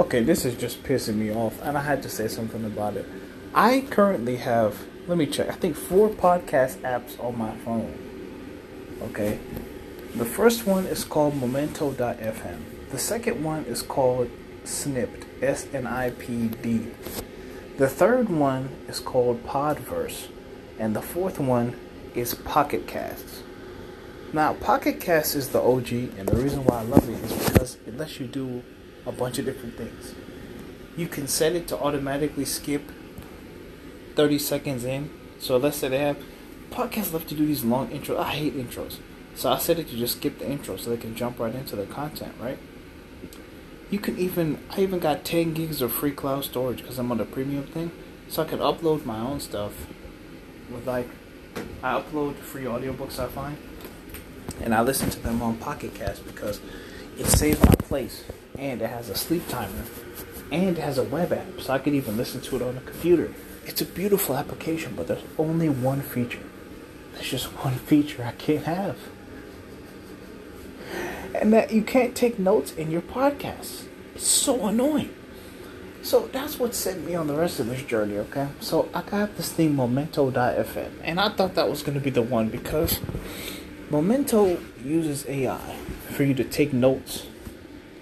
Okay, this is just pissing me off, and I had to say something about it. I currently have, let me check, I think four podcast apps on my phone. Okay. The first one is called Momento.fm. The second one is called Snipd, S N I P D. The third one is called Podverse. And the fourth one is Pocket Casts. Now, Pocket Cast is the OG, and the reason why I love it is because it lets you do a bunch of different things. You can set it to automatically skip 30 seconds in. So let's say they have podcasts love to do these long intros. I hate intros. So I set it to just skip the intro so they can jump right into the content, right? You can even, I even got 10 gigs of free cloud storage because I'm on the premium thing. So I can upload my own stuff with like, I upload free audiobooks I find. And I listen to them on Pocket Cast because it saves my place and it has a sleep timer and it has a web app so I can even listen to it on a computer. It's a beautiful application, but there's only one feature. There's just one feature I can't have. And that you can't take notes in your podcast. It's so annoying. So that's what sent me on the rest of this journey, okay? So I got this thing Momento.fm, and I thought that was going to be the one because Memento uses AI for you to take notes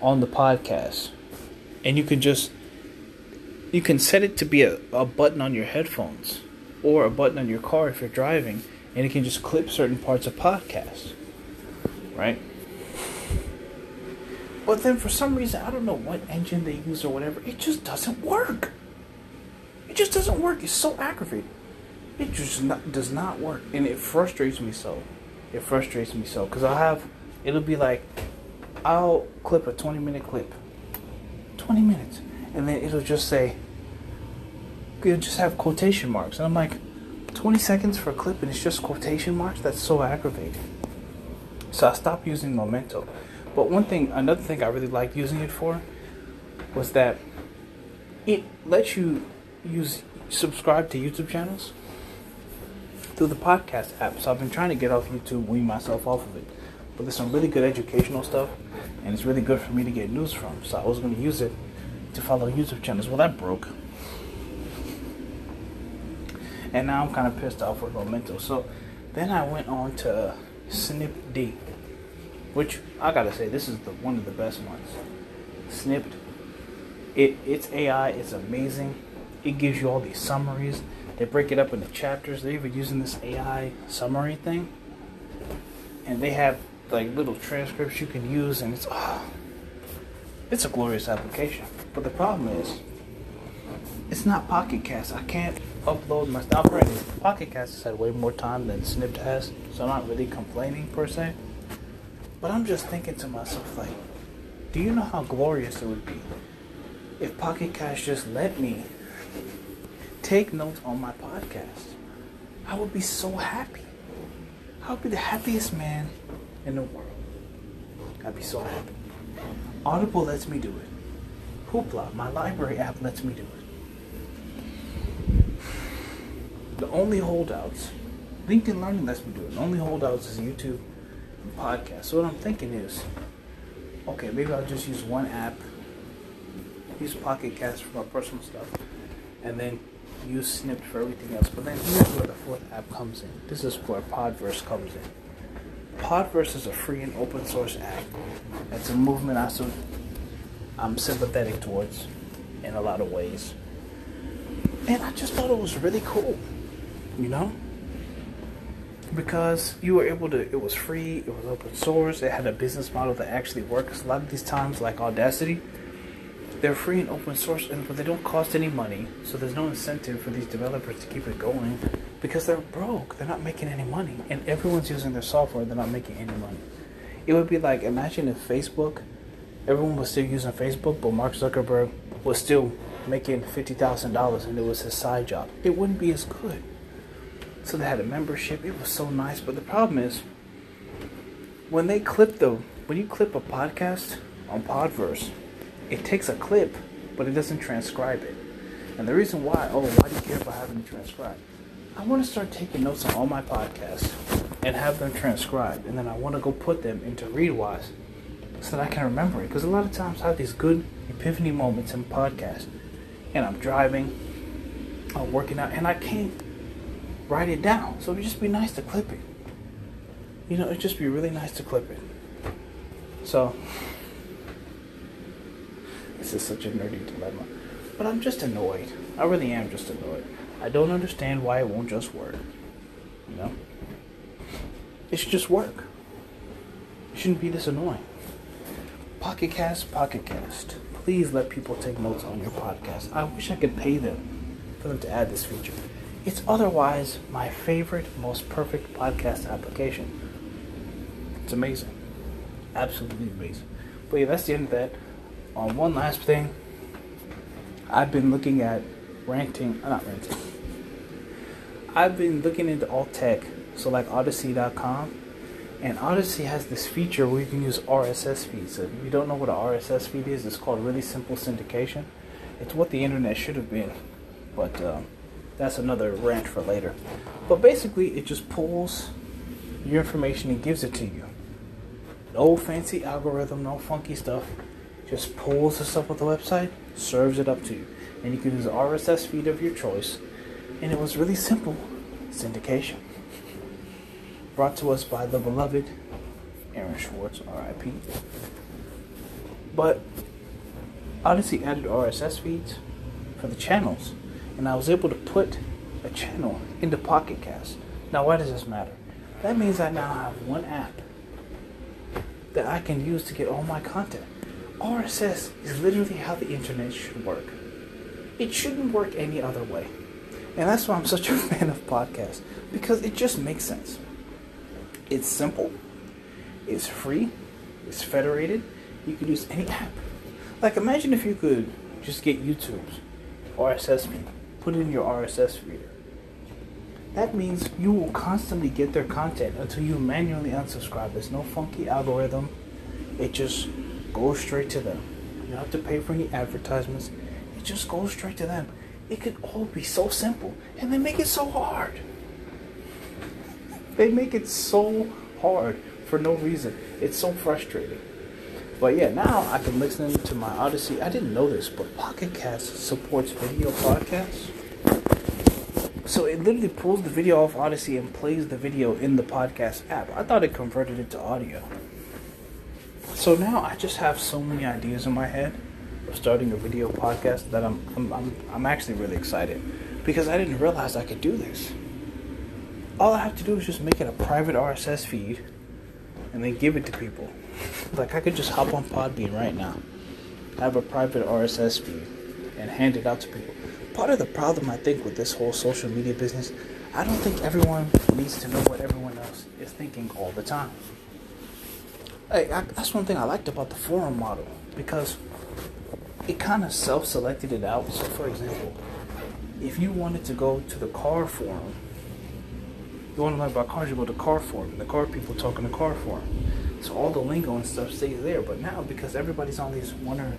on the podcast. And you can just you can set it to be a, a button on your headphones or a button on your car if you're driving and it can just clip certain parts of podcasts. Right? But then for some reason, I don't know what engine they use or whatever, it just doesn't work. It just doesn't work. It's so aggravating. It just not, does not work. And it frustrates me so. It frustrates me so. Because I'll have, it'll be like, I'll clip a 20 minute clip. 20 minutes. And then it'll just say, it'll just have quotation marks. And I'm like, 20 seconds for a clip and it's just quotation marks? That's so aggravating. So I stopped using Memento. But one thing, another thing I really liked using it for was that it lets you use subscribe to YouTube channels through the podcast app. So I've been trying to get off YouTube, wean myself off of it. But there's some really good educational stuff, and it's really good for me to get news from. So I was going to use it to follow YouTube channels. Well, that broke. And now I'm kind of pissed off with Momento. So then I went on to Snipd, which I gotta say, this is the one of the best ones. Snipd. It it's AI. It's amazing. It gives you all these summaries. They break it up into chapters. They're even using this AI summary thing, and they have like little transcripts you can use, and it's oh, it's a glorious application. But the problem is, it's not Pocket Cast. I can't upload my stuff. Granted, Pocket Cast has had way more time than Snipd has, so I'm not really complaining per se. But I'm just thinking to myself, like, do you know how glorious it would be if Pocket Cast just let me take notes on my podcast? I would be so happy. I would be the happiest man in the world. I'd be so happy. Audible lets me do it. Hoopla, my library app lets me do it. The only holdouts, LinkedIn Learning lets me do it. The only holdouts is YouTube and podcast. So what I'm thinking is, okay, maybe I'll just use one app, use Pocket Cast for my personal stuff, and then use Snipd for everything else. But then here's where the fourth app comes in. This is where Podverse comes in. Podverse is a free and open source app. It's a movement I so I'm sympathetic towards in a lot of ways. And I just thought it was really cool, you know? Because you were able to, it was free, it was open source, it had a business model that actually works. A lot of these times, like Audacity, they're free and open source, and but they don't cost any money. So there's no incentive for these developers to keep it going because they're broke. They're not making any money, and everyone's using their software. They're not making any money. It would be like imagine if Facebook, everyone was still using Facebook, but Mark Zuckerberg was still making fifty thousand dollars, and it was his side job. It wouldn't be as good. So they had a membership. It was so nice, but the problem is when they clip the when you clip a podcast on Podverse it takes a clip, but it doesn't transcribe it. And the reason why, oh, why do you care about having to transcribe? I want to start taking notes on all my podcasts and have them transcribed. And then I want to go put them into Readwise so that I can remember it. Because a lot of times I have these good epiphany moments in podcasts, and I'm driving, I'm working out, and I can't write it down. So it'd just be nice to clip it. You know, it'd just be really nice to clip it. So, this is such a nerdy dilemma. But I'm just annoyed. I really am just annoyed. I don't understand why it won't just work. You know? It should just work. It shouldn't be this annoying. Pocket Cast, Pocket Cast. Please let people take notes on your podcast. I wish I could pay them for them to add this feature. It's otherwise my favorite, most perfect podcast application. It's amazing. Absolutely amazing. But yeah, that's the end of that. On one last thing, I've been looking at ranting, uh, not ranting. I've been looking into alt tech, so like Odysee.com, and Odysee has this feature where you can use RSS feeds. So if you don't know what an RSS feed is, it's called really simple syndication. It's what the internet should have been, but um, that's another rant for later. But basically, it just pulls your information and gives it to you. No fancy algorithm, no funky stuff. Just pulls the stuff off the website, serves it up to you. And you can use the RSS feed of your choice. And it was really simple syndication. Brought to us by the beloved Aaron Swartz, RIP. But Odysee added RSS feeds for the channels. And I was able to put a channel into Pocket Cast. Now, why does this matter? That means I now have one app that I can use to get all my content. RSS is literally how the internet should work. It shouldn't work any other way. And that's why I'm such a fan of podcasts, because it just makes sense. It's simple, it's free, it's federated, you can use any app. Like, imagine if you could just get YouTube's RSS feed, put it in your RSS reader. That means you will constantly get their content until you manually unsubscribe. There's no funky algorithm. It just goes straight to them. You don't have to pay for any advertisements. It just goes straight to them. It could all be so simple, and they make it so hard. They make it so hard for no reason. It's so frustrating. But yeah, now I can listen to my Odysee. I didn't know this, but Pocket Cast supports video podcasts. So it literally pulls the video off Odysee and plays the video in the podcast app. I thought it converted it to audio. So now I just have so many ideas in my head of starting a video podcast that I'm I'm I'm, I'm actually really excited because I didn't realize I could do this. All I have to do is just make it a private RSS feed and then give it to people. Like I could just hop on Podbean right now, have a private RSS feed, and hand it out to people part of the problem I think with this whole social media business, I don't think everyone needs to know what everyone else is thinking all the time. Hey, I, that's one thing I liked about the forum model because it kind of self-selected it out. So, for example, if you wanted to go to the car forum, you want to learn about cars, you go to the car forum. The car people talk in the car forum. So all the lingo and stuff stays there. But now, because everybody's on these one or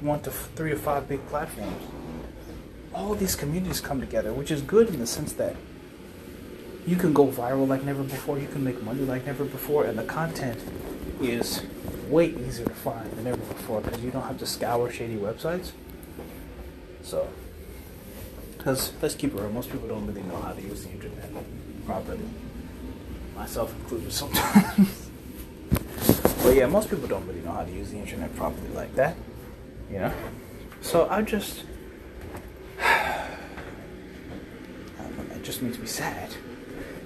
one to three or five big platforms, all these communities come together, which is good in the sense that you can go viral like never before, you can make money like never before, and the content is way easier to find than ever before because you don't have to scour shady websites. So, because let's keep it real, most people don't really know how to use the internet properly, myself included sometimes. but yeah, most people don't really know how to use the internet properly like that, you know. So I just it just makes me sad.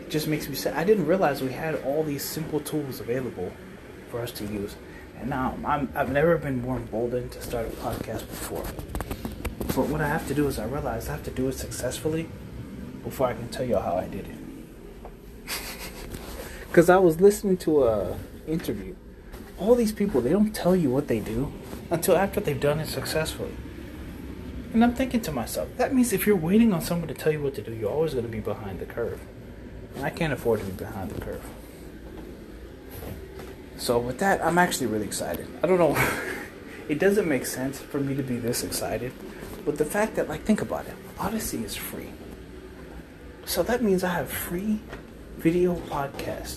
It just makes me sad. I didn't realize we had all these simple tools available for us to use. And now I'm, I've never been more emboldened to start a podcast before. But what I have to do is I realize I have to do it successfully before I can tell you how I did it. Because I was listening to a interview. All these people, they don't tell you what they do until after they've done it successfully. And I'm thinking to myself, that means if you're waiting on someone to tell you what to do, you're always going to be behind the curve. And I can't afford to be behind the curve. So with that, I'm actually really excited. I don't know. it doesn't make sense for me to be this excited. But the fact that, like, think about it. Odysee is free. So that means I have free video podcast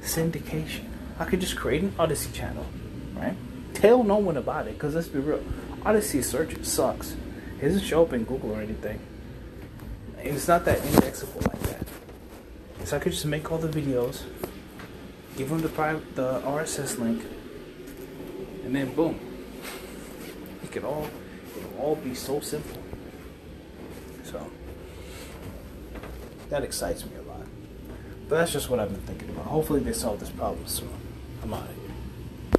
syndication. I could just create an Odysee channel, right? Tell no one about it, because let's be real. Odysee search sucks. It doesn't show up in Google or anything. It's not that indexable like that. So I could just make all the videos, give them the the RSS link, and then boom. It could all, it'll all be so simple. So that excites me a lot. But that's just what I've been thinking about. Hopefully they solve this problem soon. I'm out.